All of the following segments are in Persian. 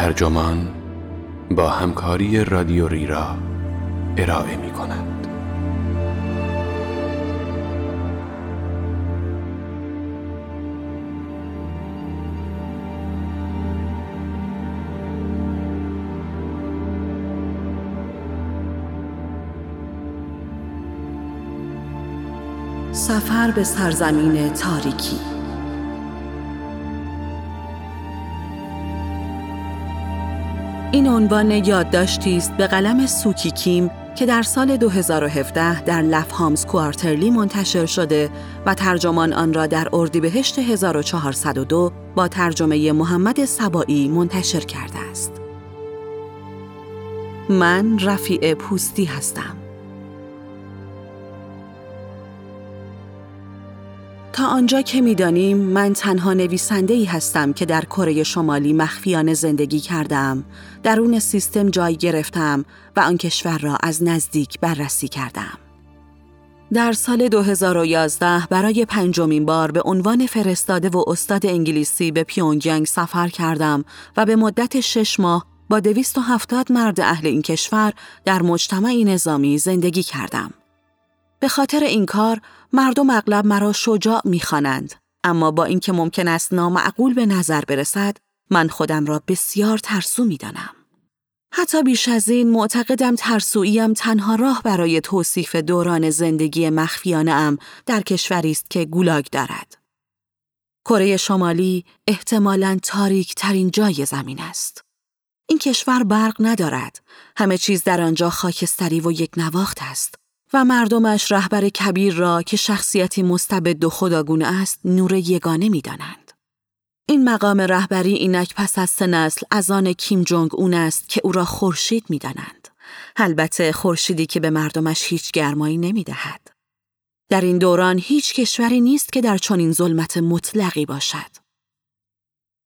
ترجمان با همکاری رادیو را ارائه می کند. سفر به سرزمین تاریکی این عنوان یادداشتی است به قلم سوکی کیم که در سال 2017 در لف هامز کوارترلی منتشر شده و ترجمان آن را در اردیبهشت 1402 با ترجمه محمد سبایی منتشر کرده است. من رفیع پوستی هستم. آنجا که می‌دانیم من تنها نویسنده ای هستم که در کره شمالی مخفیانه زندگی کردم، درون سیستم جای گرفتم و آن کشور را از نزدیک بررسی کردم. در سال 2011 برای پنجمین بار به عنوان فرستاده و استاد انگلیسی به پیونگیانگ سفر کردم و به مدت شش ماه با 270 مرد اهل این کشور در مجتمعی نظامی زندگی کردم. به خاطر این کار مردم اغلب مرا شجاع می‌خوانند اما با اینکه ممکن است نامعقول به نظر برسد من خودم را بسیار ترسو می‌دانم حتی بیش از این معتقدم ترسوییم تنها راه برای توصیف دوران زندگی مخفیانه ام در کشوری است که گولاگ دارد. کره شمالی احتمالاً تاریک ترین جای زمین است. این کشور برق ندارد. همه چیز در آنجا خاکستری و یک نواخت است و مردمش رهبر کبیر را که شخصیتی مستبد و خداگونه است نور یگانه می دانند. این مقام رهبری اینک پس از سه نسل از آن کیم جونگ اون است که او را خورشید می دانند. البته خورشیدی که به مردمش هیچ گرمایی نمی دهد. در این دوران هیچ کشوری نیست که در چنین ظلمت مطلقی باشد.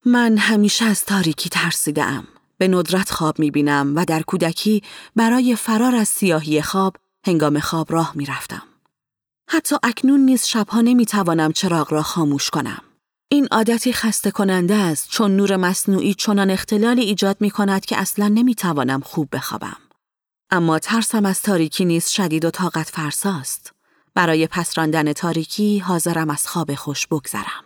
من همیشه از تاریکی ترسیدم. به ندرت خواب می بینم و در کودکی برای فرار از سیاهی خواب هنگام خواب راه می رفتم. حتی اکنون نیز شبها نمی توانم چراغ را خاموش کنم. این عادتی خسته کننده است چون نور مصنوعی چنان اختلالی ایجاد می کند که اصلا نمی توانم خوب بخوابم. اما ترسم از تاریکی نیز شدید و طاقت فرساست. برای پس راندن تاریکی حاضرم از خواب خوش بگذرم.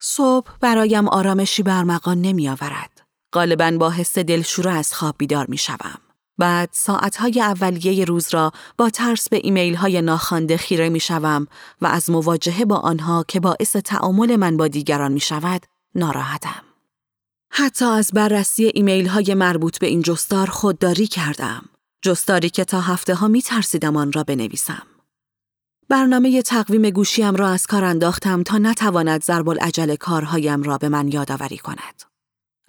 صبح برایم آرامشی برمغان نمی آورد. غالبا با حس دلشوره از خواب بیدار می شوم. بعد ساعتهای اولیه روز را با ترس به ایمیل های ناخوانده خیره می شوم و از مواجهه با آنها که باعث تعامل من با دیگران می شود ناراحتم. حتی از بررسی ایمیل های مربوط به این جستار خودداری کردم. جستاری که تا هفته ها می ترسیدم آن را بنویسم. برنامه تقویم گوشیم را از کار انداختم تا نتواند ضرب العجل کارهایم را به من یادآوری کند.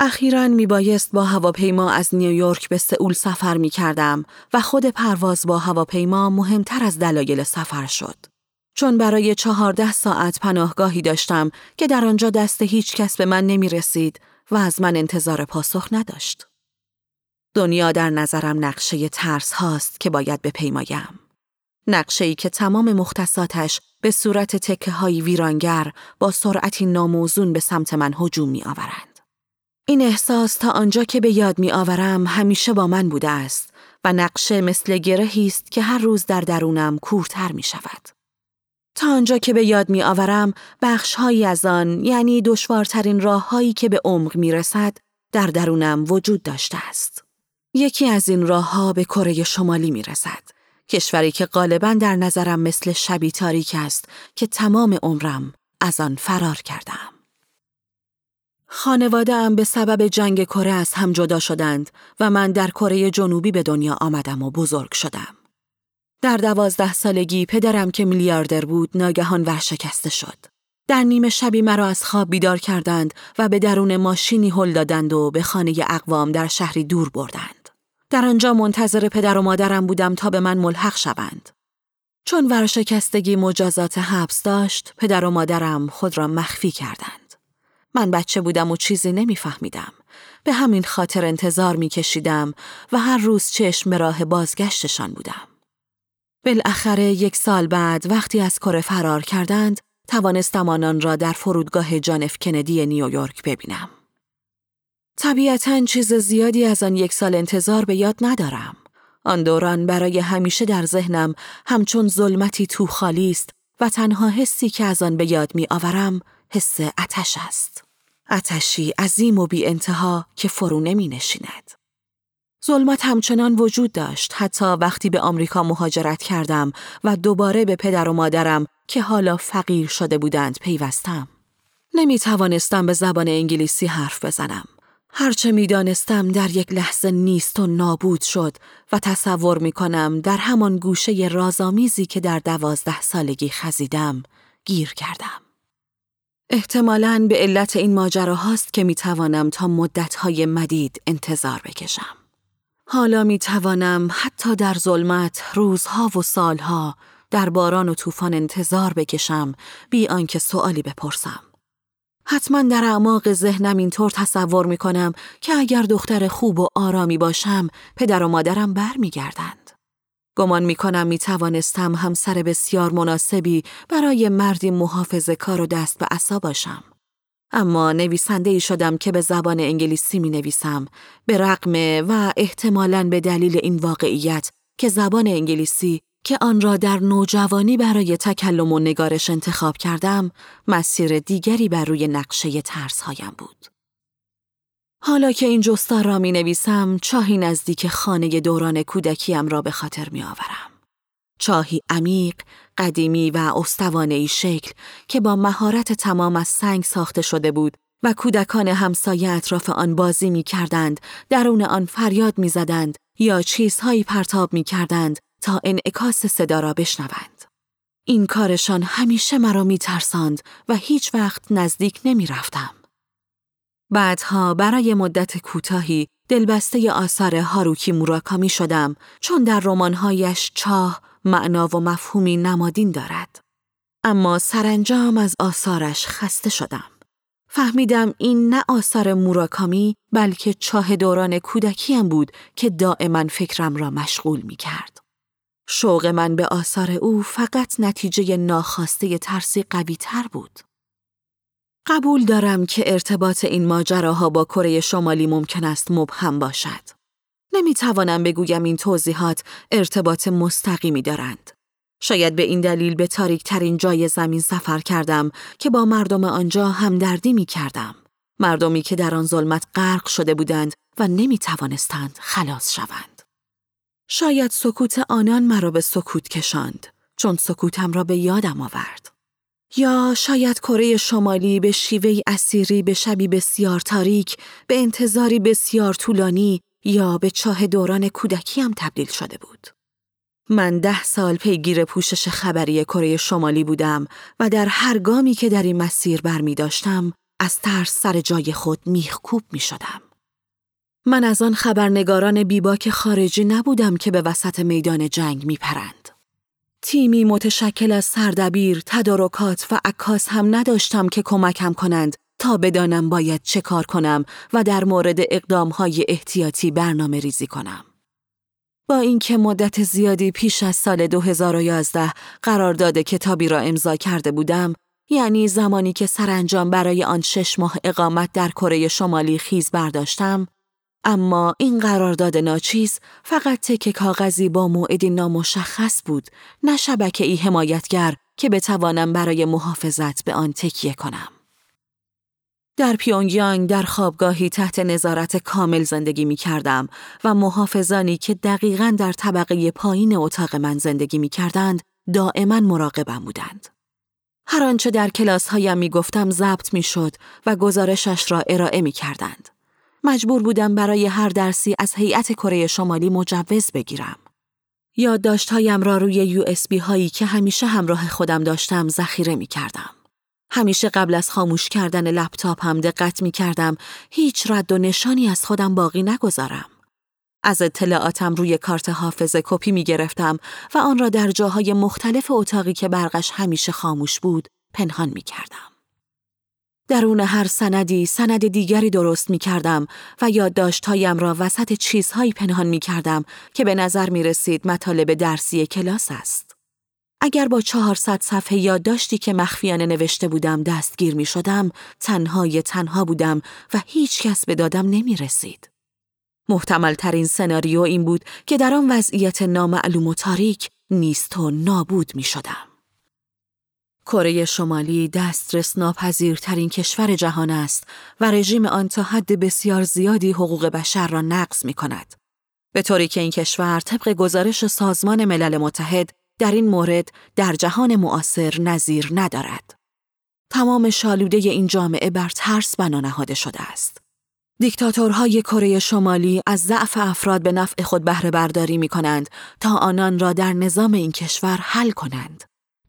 اخیرا می بایست با هواپیما از نیویورک به سئول سفر می کردم و خود پرواز با هواپیما مهمتر از دلایل سفر شد. چون برای چهارده ساعت پناهگاهی داشتم که در آنجا دست هیچ کس به من نمی رسید و از من انتظار پاسخ نداشت. دنیا در نظرم نقشه ترس هاست که باید بپیمایم. نقشه ای که تمام مختصاتش به صورت تکه های ویرانگر با سرعتی ناموزون به سمت من هجوم می آورند. این احساس تا آنجا که به یاد می آورم همیشه با من بوده است و نقشه مثل گرهی است که هر روز در درونم کورتر می شود. تا آنجا که به یاد می آورم بخشهایی از آن یعنی دشوارترین راههایی که به عمق می رسد در درونم وجود داشته است. یکی از این راهها به کره شمالی می رسد. کشوری که غالبا در نظرم مثل شبی تاریک است که تمام عمرم از آن فرار کردم. خانواده ام به سبب جنگ کره از هم جدا شدند و من در کره جنوبی به دنیا آمدم و بزرگ شدم. در دوازده سالگی پدرم که میلیاردر بود ناگهان ورشکسته شد. در نیمه شبی مرا از خواب بیدار کردند و به درون ماشینی هل دادند و به خانه اقوام در شهری دور بردند. در آنجا منتظر پدر و مادرم بودم تا به من ملحق شوند. چون ورشکستگی مجازات حبس داشت، پدر و مادرم خود را مخفی کردند. من بچه بودم و چیزی نمیفهمیدم. به همین خاطر انتظار میکشیدم و هر روز چشم به راه بازگشتشان بودم. بالاخره یک سال بعد وقتی از کره فرار کردند توانستم آنان را در فرودگاه جان اف کندی نیویورک ببینم. طبیعتا چیز زیادی از آن یک سال انتظار به یاد ندارم. آن دوران برای همیشه در ذهنم همچون ظلمتی تو خالی است و تنها حسی که از آن به یاد می آورم حس اتش است. اتشی عظیم و بی انتها که فرو نمی نشیند. ظلمت همچنان وجود داشت حتی وقتی به آمریکا مهاجرت کردم و دوباره به پدر و مادرم که حالا فقیر شده بودند پیوستم. نمی توانستم به زبان انگلیسی حرف بزنم. هرچه می دانستم در یک لحظه نیست و نابود شد و تصور می کنم در همان گوشه رازآمیزی که در دوازده سالگی خزیدم گیر کردم. احتمالاً به علت این ماجرا هاست که می توانم تا مدتهای مدید انتظار بکشم. حالا می توانم حتی در ظلمت روزها و سالها در باران و طوفان انتظار بکشم بی آنکه سوالی بپرسم. حتما در اعماق ذهنم اینطور تصور می کنم که اگر دختر خوب و آرامی باشم پدر و مادرم برمیگردند. گمان می کنم می توانستم همسر بسیار مناسبی برای مردی محافظ کار و دست به عصا باشم. اما نویسنده ای شدم که به زبان انگلیسی می نویسم به رقم و احتمالاً به دلیل این واقعیت که زبان انگلیسی که آن را در نوجوانی برای تکلم و نگارش انتخاب کردم مسیر دیگری بر روی نقشه ترس هایم بود. حالا که این جستار را می نویسم چاهی نزدیک خانه دوران کودکیم را به خاطر می آورم. چاهی عمیق، قدیمی و استوانه شکل که با مهارت تمام از سنگ ساخته شده بود و کودکان همسایه اطراف آن بازی می کردند، درون آن فریاد می زدند یا چیزهایی پرتاب می کردند تا انعکاس صدا را بشنوند. این کارشان همیشه مرا می ترساند و هیچ وقت نزدیک نمی رفتم. بعدها برای مدت کوتاهی دلبسته آثار هاروکی موراکامی شدم چون در رمانهایش چاه، معنا و مفهومی نمادین دارد. اما سرانجام از آثارش خسته شدم. فهمیدم این نه آثار موراکامی بلکه چاه دوران کودکیم بود که دائما فکرم را مشغول می کرد. شوق من به آثار او فقط نتیجه ناخواسته ترسی قوی تر بود. قبول دارم که ارتباط این ماجراها با کره شمالی ممکن است مبهم باشد. نمی توانم بگویم این توضیحات ارتباط مستقیمی دارند. شاید به این دلیل به تاریک ترین جای زمین سفر کردم که با مردم آنجا همدردی می کردم. مردمی که در آن ظلمت غرق شده بودند و نمی توانستند خلاص شوند. شاید سکوت آنان مرا به سکوت کشاند چون سکوتم را به یادم آورد. یا شاید کره شمالی به شیوه اسیری به شبی بسیار تاریک به انتظاری بسیار طولانی یا به چاه دوران کودکیم تبدیل شده بود. من ده سال پیگیر پوشش خبری کره شمالی بودم و در هر گامی که در این مسیر برمی داشتم از ترس سر جای خود میخکوب می شدم. من از آن خبرنگاران بیباک خارجی نبودم که به وسط میدان جنگ می پرند. تیمی متشکل از سردبیر، تدارکات و عکاس هم نداشتم که کمکم کنند تا بدانم باید چه کار کنم و در مورد های احتیاطی برنامه ریزی کنم. با اینکه مدت زیادی پیش از سال 2011 قرارداد کتابی را امضا کرده بودم، یعنی زمانی که سرانجام برای آن شش ماه اقامت در کره شمالی خیز برداشتم، اما این قرارداد ناچیز فقط تک کاغذی با موعدی نامشخص بود، نه شبکه ای حمایتگر که بتوانم برای محافظت به آن تکیه کنم. در پیونگیانگ در خوابگاهی تحت نظارت کامل زندگی می کردم و محافظانی که دقیقا در طبقه پایین اتاق من زندگی می کردند دائما مراقبم بودند. هر آنچه در کلاس هایم می گفتم ضبط می شد و گزارشش را ارائه می کردند. مجبور بودم برای هر درسی از هیئت کره شمالی مجوز بگیرم. یادداشتهایم را روی USB هایی که همیشه همراه خودم داشتم ذخیره می کردم. همیشه قبل از خاموش کردن لپتاپ هم دقت می کردم هیچ رد و نشانی از خودم باقی نگذارم. از اطلاعاتم روی کارت حافظه کپی می گرفتم و آن را در جاهای مختلف اتاقی که برقش همیشه خاموش بود پنهان می کردم. درون هر سندی سند دیگری درست می کردم و یادداشتهایم را وسط چیزهایی پنهان می کردم که به نظر می رسید مطالب درسی کلاس است. اگر با 400 صفحه یادداشتی که مخفیانه نوشته بودم دستگیر می شدم، تنهای تنها بودم و هیچ کس به دادم نمی رسید. محتمل ترین سناریو این بود که در آن وضعیت نامعلوم و تاریک نیست و نابود می شدم. کره شمالی دسترس ناپذیرترین کشور جهان است و رژیم آن تا حد بسیار زیادی حقوق بشر را نقض می کند. به طوری که این کشور طبق گزارش سازمان ملل متحد در این مورد در جهان معاصر نظیر ندارد. تمام شالوده این جامعه بر ترس بنا نهاده شده است. دیکتاتورهای کره شمالی از ضعف افراد به نفع خود بهره برداری می کنند تا آنان را در نظام این کشور حل کنند.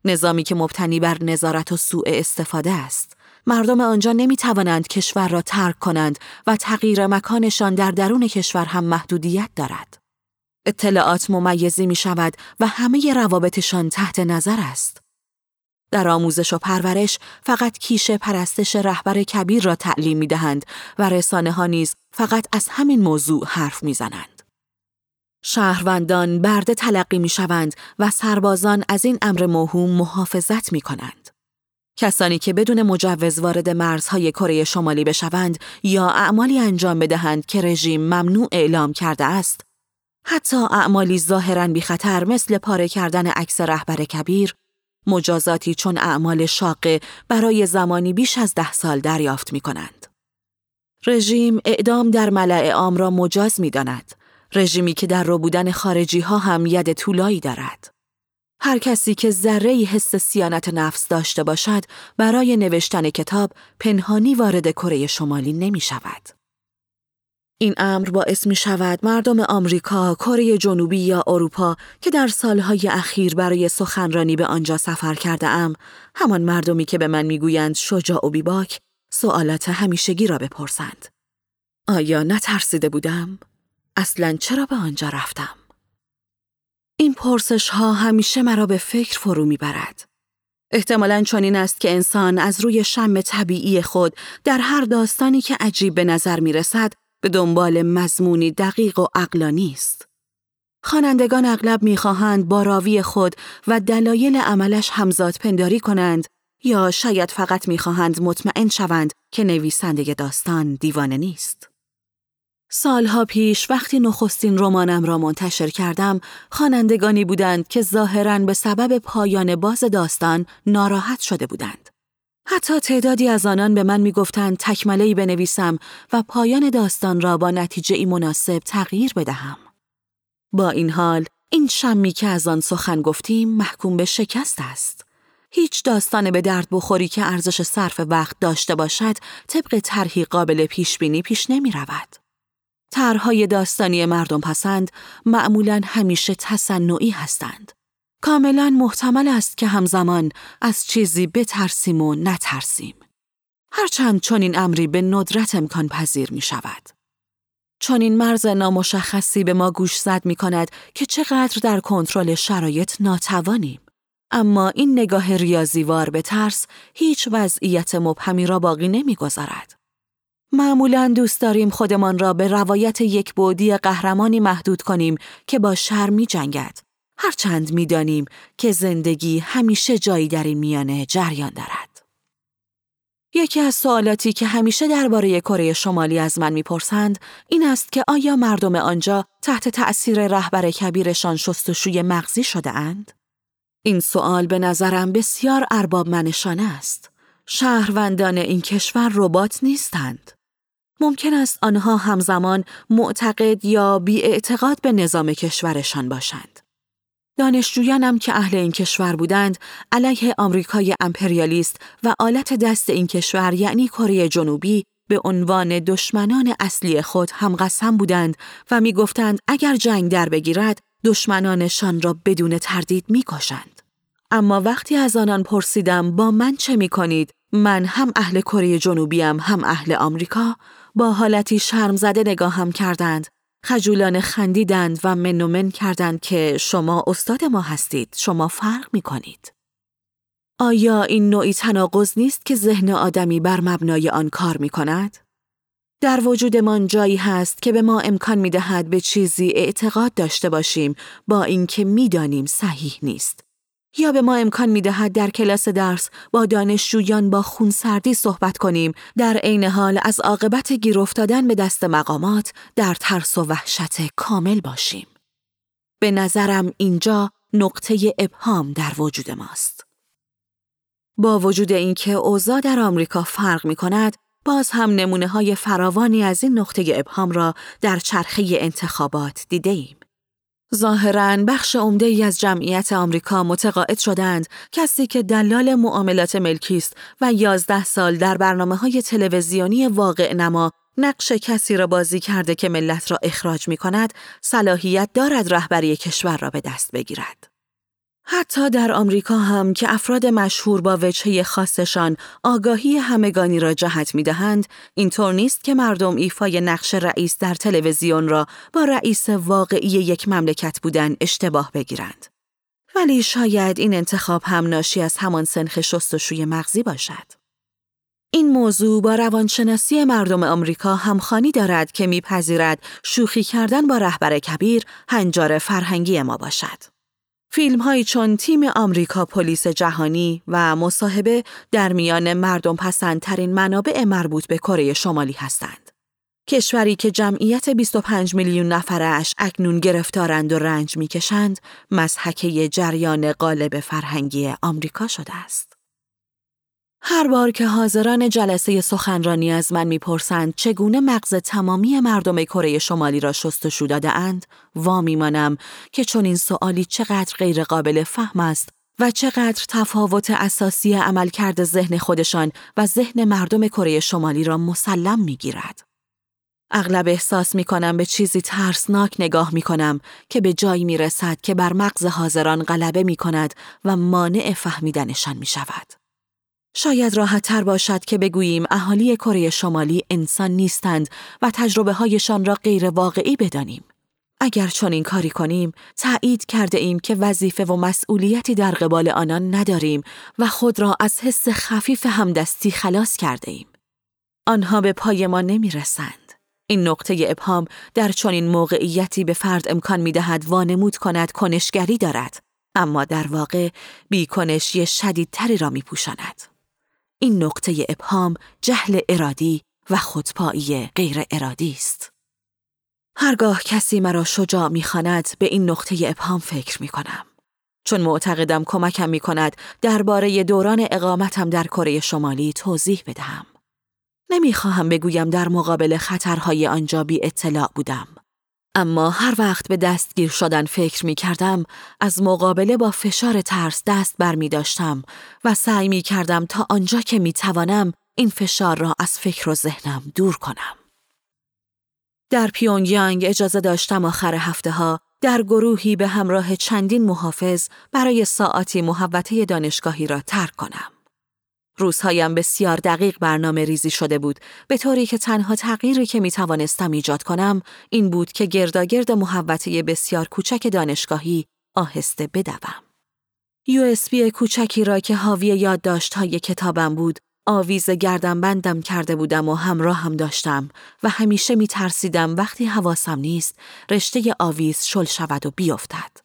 نظامی که مبتنی بر نظارت و سوء استفاده است. مردم آنجا نمی توانند کشور را ترک کنند و تغییر مکانشان در درون کشور هم محدودیت دارد. اطلاعات ممیزی می شود و همه روابطشان تحت نظر است. در آموزش و پرورش فقط کیش پرستش رهبر کبیر را تعلیم می دهند و رسانه ها نیز فقط از همین موضوع حرف می زنند. شهروندان برده تلقی می شوند و سربازان از این امر موهوم محافظت می کنند. کسانی که بدون مجوز وارد مرزهای کره شمالی بشوند یا اعمالی انجام بدهند که رژیم ممنوع اعلام کرده است، حتی اعمالی ظاهرا بی خطر مثل پاره کردن عکس رهبر کبیر، مجازاتی چون اعمال شاقه برای زمانی بیش از ده سال دریافت می کنند. رژیم اعدام در ملع عام را مجاز می داند. رژیمی که در رو بودن خارجی ها هم ید طولایی دارد. هر کسی که ذره حس سیانت نفس داشته باشد برای نوشتن کتاب پنهانی وارد کره شمالی نمی شود. این امر باعث می شود مردم آمریکا، کره جنوبی یا اروپا که در سالهای اخیر برای سخنرانی به آنجا سفر کرده ام، همان مردمی که به من می‌گویند شجاع و بیباک، سوالات همیشگی را بپرسند. آیا نترسیده بودم؟ اصلا چرا به آنجا رفتم؟ این پرسش ها همیشه مرا به فکر فرو می‌برد. احتمالا چنین است که انسان از روی شم طبیعی خود در هر داستانی که عجیب به نظر می رسد به دنبال مضمونی دقیق و اقلانی است. خوانندگان اغلب می‌خواهند با راوی خود و دلایل عملش همزاد پنداری کنند یا شاید فقط می‌خواهند مطمئن شوند که نویسنده داستان دیوانه نیست. سالها پیش وقتی نخستین رمانم را منتشر کردم، خوانندگانی بودند که ظاهرا به سبب پایان باز داستان ناراحت شده بودند. حتی تعدادی از آنان به من می‌گفتند تکمله‌ای بنویسم و پایان داستان را با نتیجه ای مناسب تغییر بدهم. با این حال، این شمی که از آن سخن گفتیم محکوم به شکست است. هیچ داستان به درد بخوری که ارزش صرف وقت داشته باشد طبق طرحی قابل پیش بینی پیش نمی رود. طرحهای داستانی مردم پسند معمولا همیشه تصنعی هستند. کاملا محتمل است که همزمان از چیزی بترسیم و نترسیم. هرچند چون این امری به ندرت امکان پذیر می شود. چون این مرز نامشخصی به ما گوش زد می کند که چقدر در کنترل شرایط ناتوانیم. اما این نگاه ریاضیوار به ترس هیچ وضعیت مبهمی را باقی نمی‌گذارد. معمولا دوست داریم خودمان را به روایت یک بودی قهرمانی محدود کنیم که با شر می جنگد. هرچند می‌دانیم که زندگی همیشه جایی در این میانه جریان دارد. یکی از سوالاتی که همیشه درباره کره شمالی از من می‌پرسند این است که آیا مردم آنجا تحت تأثیر رهبر کبیرشان شستشوی مغزی شده اند؟ این سوال به نظرم بسیار ارباب منشانه است. شهروندان این کشور ربات نیستند. ممکن است آنها همزمان معتقد یا بیاعتقاد به نظام کشورشان باشند. دانشجویانم که اهل این کشور بودند علیه آمریکای امپریالیست و آلت دست این کشور یعنی کره جنوبی به عنوان دشمنان اصلی خود هم قسم بودند و می‌گفتند اگر جنگ در بگیرد دشمنانشان را بدون تردید می‌کشند. اما وقتی از آنان پرسیدم با من چه می کنید؟ من هم اهل کره جنوبیم هم اهل آمریکا با حالتی شرم زده نگاهم کردند خجولان خندیدند و منومن کردند که شما استاد ما هستید، شما فرق می کنید. آیا این نوعی تناقض نیست که ذهن آدمی بر مبنای آن کار می کند؟ در وجودمان جایی هست که به ما امکان می دهد به چیزی اعتقاد داشته باشیم با اینکه می‌دانیم صحیح نیست یا به ما امکان می دهد در کلاس درس با دانشجویان با خونسردی صحبت کنیم در عین حال از عاقبت گیر افتادن به دست مقامات در ترس و وحشت کامل باشیم. به نظرم اینجا نقطه ابهام در وجود ماست. با وجود اینکه اوضاع در آمریکا فرق می کند، باز هم نمونه های فراوانی از این نقطه ابهام را در چرخه انتخابات دیده ایم. ظاهرا بخش عمده ای از جمعیت آمریکا متقاعد شدند کسی که دلال معاملات ملکی است و یازده سال در برنامه های تلویزیونی واقع نما نقش کسی را بازی کرده که ملت را اخراج می کند صلاحیت دارد رهبری کشور را به دست بگیرد. حتی در آمریکا هم که افراد مشهور با وجهه خاصشان آگاهی همگانی را جهت می دهند، اینطور نیست که مردم ایفای نقش رئیس در تلویزیون را با رئیس واقعی یک مملکت بودن اشتباه بگیرند. ولی شاید این انتخاب هم ناشی از همان سنخ شستشوی مغزی باشد. این موضوع با روانشناسی مردم آمریکا همخانی دارد که میپذیرد شوخی کردن با رهبر کبیر هنجار فرهنگی ما باشد. فیلم هایی چون تیم آمریکا پلیس جهانی و مصاحبه در میان مردم پسندترین منابع مربوط به کره شمالی هستند. کشوری که جمعیت 25 میلیون نفرش اکنون گرفتارند و رنج می‌کشند، مزحکه جریان قالب فرهنگی آمریکا شده است. هر بار که حاضران جلسه سخنرانی از من می‌پرسند چگونه مغز تمامی مردم کره شمالی را شستشو داده اند، وا میمانم که چون این سوالی چقدر غیر قابل فهم است و چقدر تفاوت اساسی عملکرد ذهن خودشان و ذهن مردم کره شمالی را مسلم می‌گیرد. اغلب احساس می کنم به چیزی ترسناک نگاه می کنم که به جایی می رسد که بر مغز حاضران غلبه می کند و مانع فهمیدنشان می شود. شاید راحت تر باشد که بگوییم اهالی کره شمالی انسان نیستند و تجربه هایشان را غیر واقعی بدانیم. اگر چون کاری کنیم، تایید کرده ایم که وظیفه و مسئولیتی در قبال آنان نداریم و خود را از حس خفیف همدستی خلاص کرده ایم. آنها به پای ما نمی رسند. این نقطه ابهام در چنین موقعیتی به فرد امکان می دهد وانمود کند کنشگری دارد، اما در واقع بیکنشی شدیدتری را می پوشاند. این نقطه ابهام جهل ارادی و خودپایی غیر ارادی است. هرگاه کسی مرا شجاع می‌خواند به این نقطه ابهام فکر می کنم. چون معتقدم کمکم می کند درباره دوران اقامتم در کره شمالی توضیح بدهم. نمی‌خواهم بگویم در مقابل خطرهای آنجا بی اطلاع بودم. اما هر وقت به دستگیر شدن فکر می کردم از مقابله با فشار ترس دست بر می داشتم و سعی می کردم تا آنجا که می توانم این فشار را از فکر و ذهنم دور کنم. در پیونگیانگ اجازه داشتم آخر هفته ها در گروهی به همراه چندین محافظ برای ساعتی محوطه دانشگاهی را ترک کنم. روزهایم بسیار دقیق برنامه ریزی شده بود به طوری که تنها تغییری که می توانستم ایجاد کنم این بود که گرداگرد محوطه بسیار کوچک دانشگاهی آهسته بدوم. یو کوچکی را که حاوی یادداشت های کتابم بود آویز گردم بندم کرده بودم و همراه هم داشتم و همیشه می ترسیدم وقتی حواسم نیست رشته آویز شل شود و بیفتد.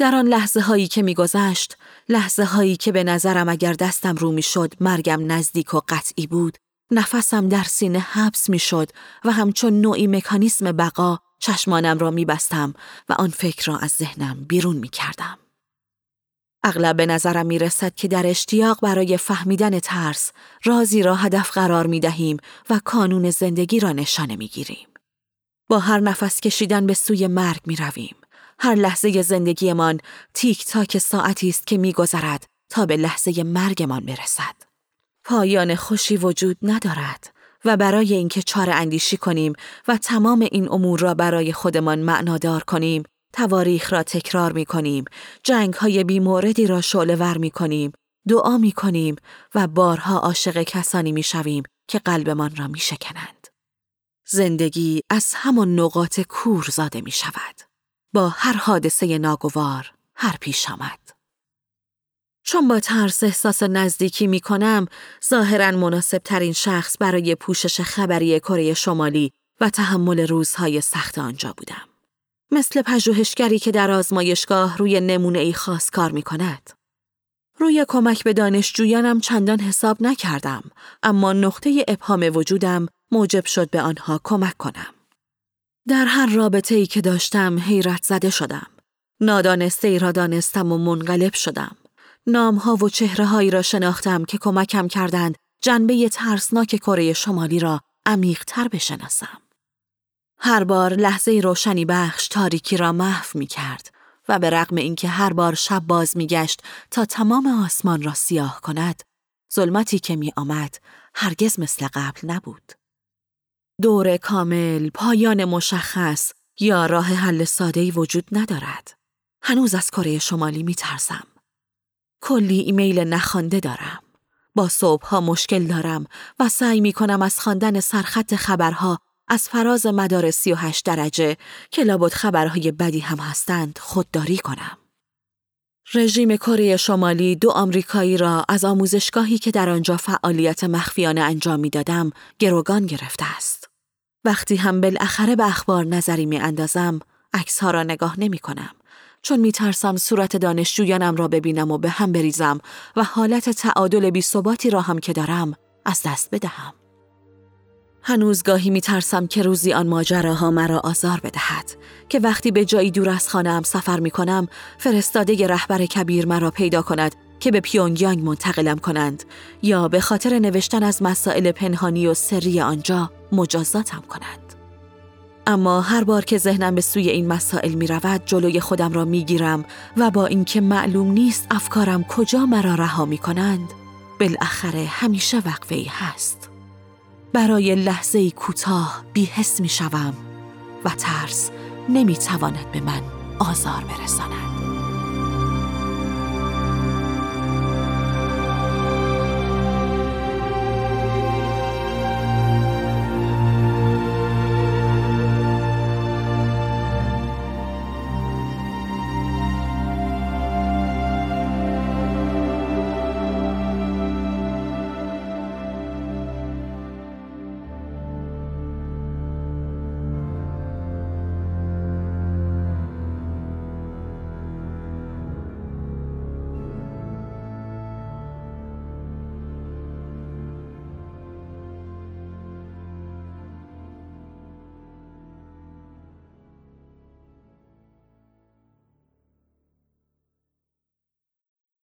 در آن لحظه هایی که میگذشت، لحظه هایی که به نظرم اگر دستم رو می‌شد مرگم نزدیک و قطعی بود، نفسم در سینه حبس می‌شد و همچون نوعی مکانیسم بقا چشمانم را میبستم و آن فکر را از ذهنم بیرون می‌کردم. اغلب به نظرم می رسد که در اشتیاق برای فهمیدن ترس رازی را هدف قرار می دهیم و کانون زندگی را نشانه می گیریم. با هر نفس کشیدن به سوی مرگ می رویم. هر لحظه زندگیمان تیک تاک ساعتی است که میگذرد تا به لحظه مرگمان برسد. پایان خوشی وجود ندارد و برای اینکه چاره اندیشی کنیم و تمام این امور را برای خودمان معنادار کنیم، تواریخ را تکرار می کنیم، جنگ های بیموردی را شعله ور می کنیم، دعا می کنیم و بارها عاشق کسانی می شویم که قلبمان را می شکنند. زندگی از همان نقاط کور زاده می شود. با هر حادثه ناگوار هر پیش آمد. چون با ترس احساس نزدیکی می کنم، ظاهرا مناسب ترین شخص برای پوشش خبری کره شمالی و تحمل روزهای سخت آنجا بودم. مثل پژوهشگری که در آزمایشگاه روی نمونه ای خاص کار می کند. روی کمک به دانشجویانم چندان حساب نکردم اما نقطه ابهام وجودم موجب شد به آنها کمک کنم. در هر رابطه ای که داشتم حیرت زده شدم. نادانسته ای را دانستم و منقلب شدم. نامها و چهره هایی را شناختم که کمکم کردند جنبه ترسناک کره شمالی را عمیقتر بشناسم. هر بار لحظه روشنی بخش تاریکی را محو می کرد و به رغم اینکه هر بار شب باز می گشت تا تمام آسمان را سیاه کند، ظلمتی که می آمد هرگز مثل قبل نبود. دور کامل، پایان مشخص یا راه حل ساده‌ای وجود ندارد. هنوز از کره شمالی می ترسم. کلی ایمیل نخوانده دارم. با صبح ها مشکل دارم و سعی می کنم از خواندن سرخط خبرها از فراز مدار 38 درجه که لابد خبرهای بدی هم هستند خودداری کنم. رژیم کره شمالی دو آمریکایی را از آموزشگاهی که در آنجا فعالیت مخفیانه انجام می‌دادم گروگان گرفته است. وقتی هم بالاخره به اخبار نظری می اندازم، عکس ها را نگاه نمی کنم. چون می ترسم صورت دانشجویانم را ببینم و به هم بریزم و حالت تعادل بی ثباتی را هم که دارم از دست بدهم. هنوز گاهی می ترسم که روزی آن ماجراها مرا آزار بدهد که وقتی به جایی دور از خانهام سفر می کنم فرستاده رهبر کبیر مرا پیدا کند که به پیونگیانگ منتقلم کنند یا به خاطر نوشتن از مسائل پنهانی و سری آنجا مجازاتم کنند. اما هر بار که ذهنم به سوی این مسائل می رود جلوی خودم را می گیرم و با اینکه معلوم نیست افکارم کجا مرا رها می کنند بالاخره همیشه وقفه ای هست. برای لحظه کوتاه بیحس می شوم و ترس نمی تواند به من آزار برساند.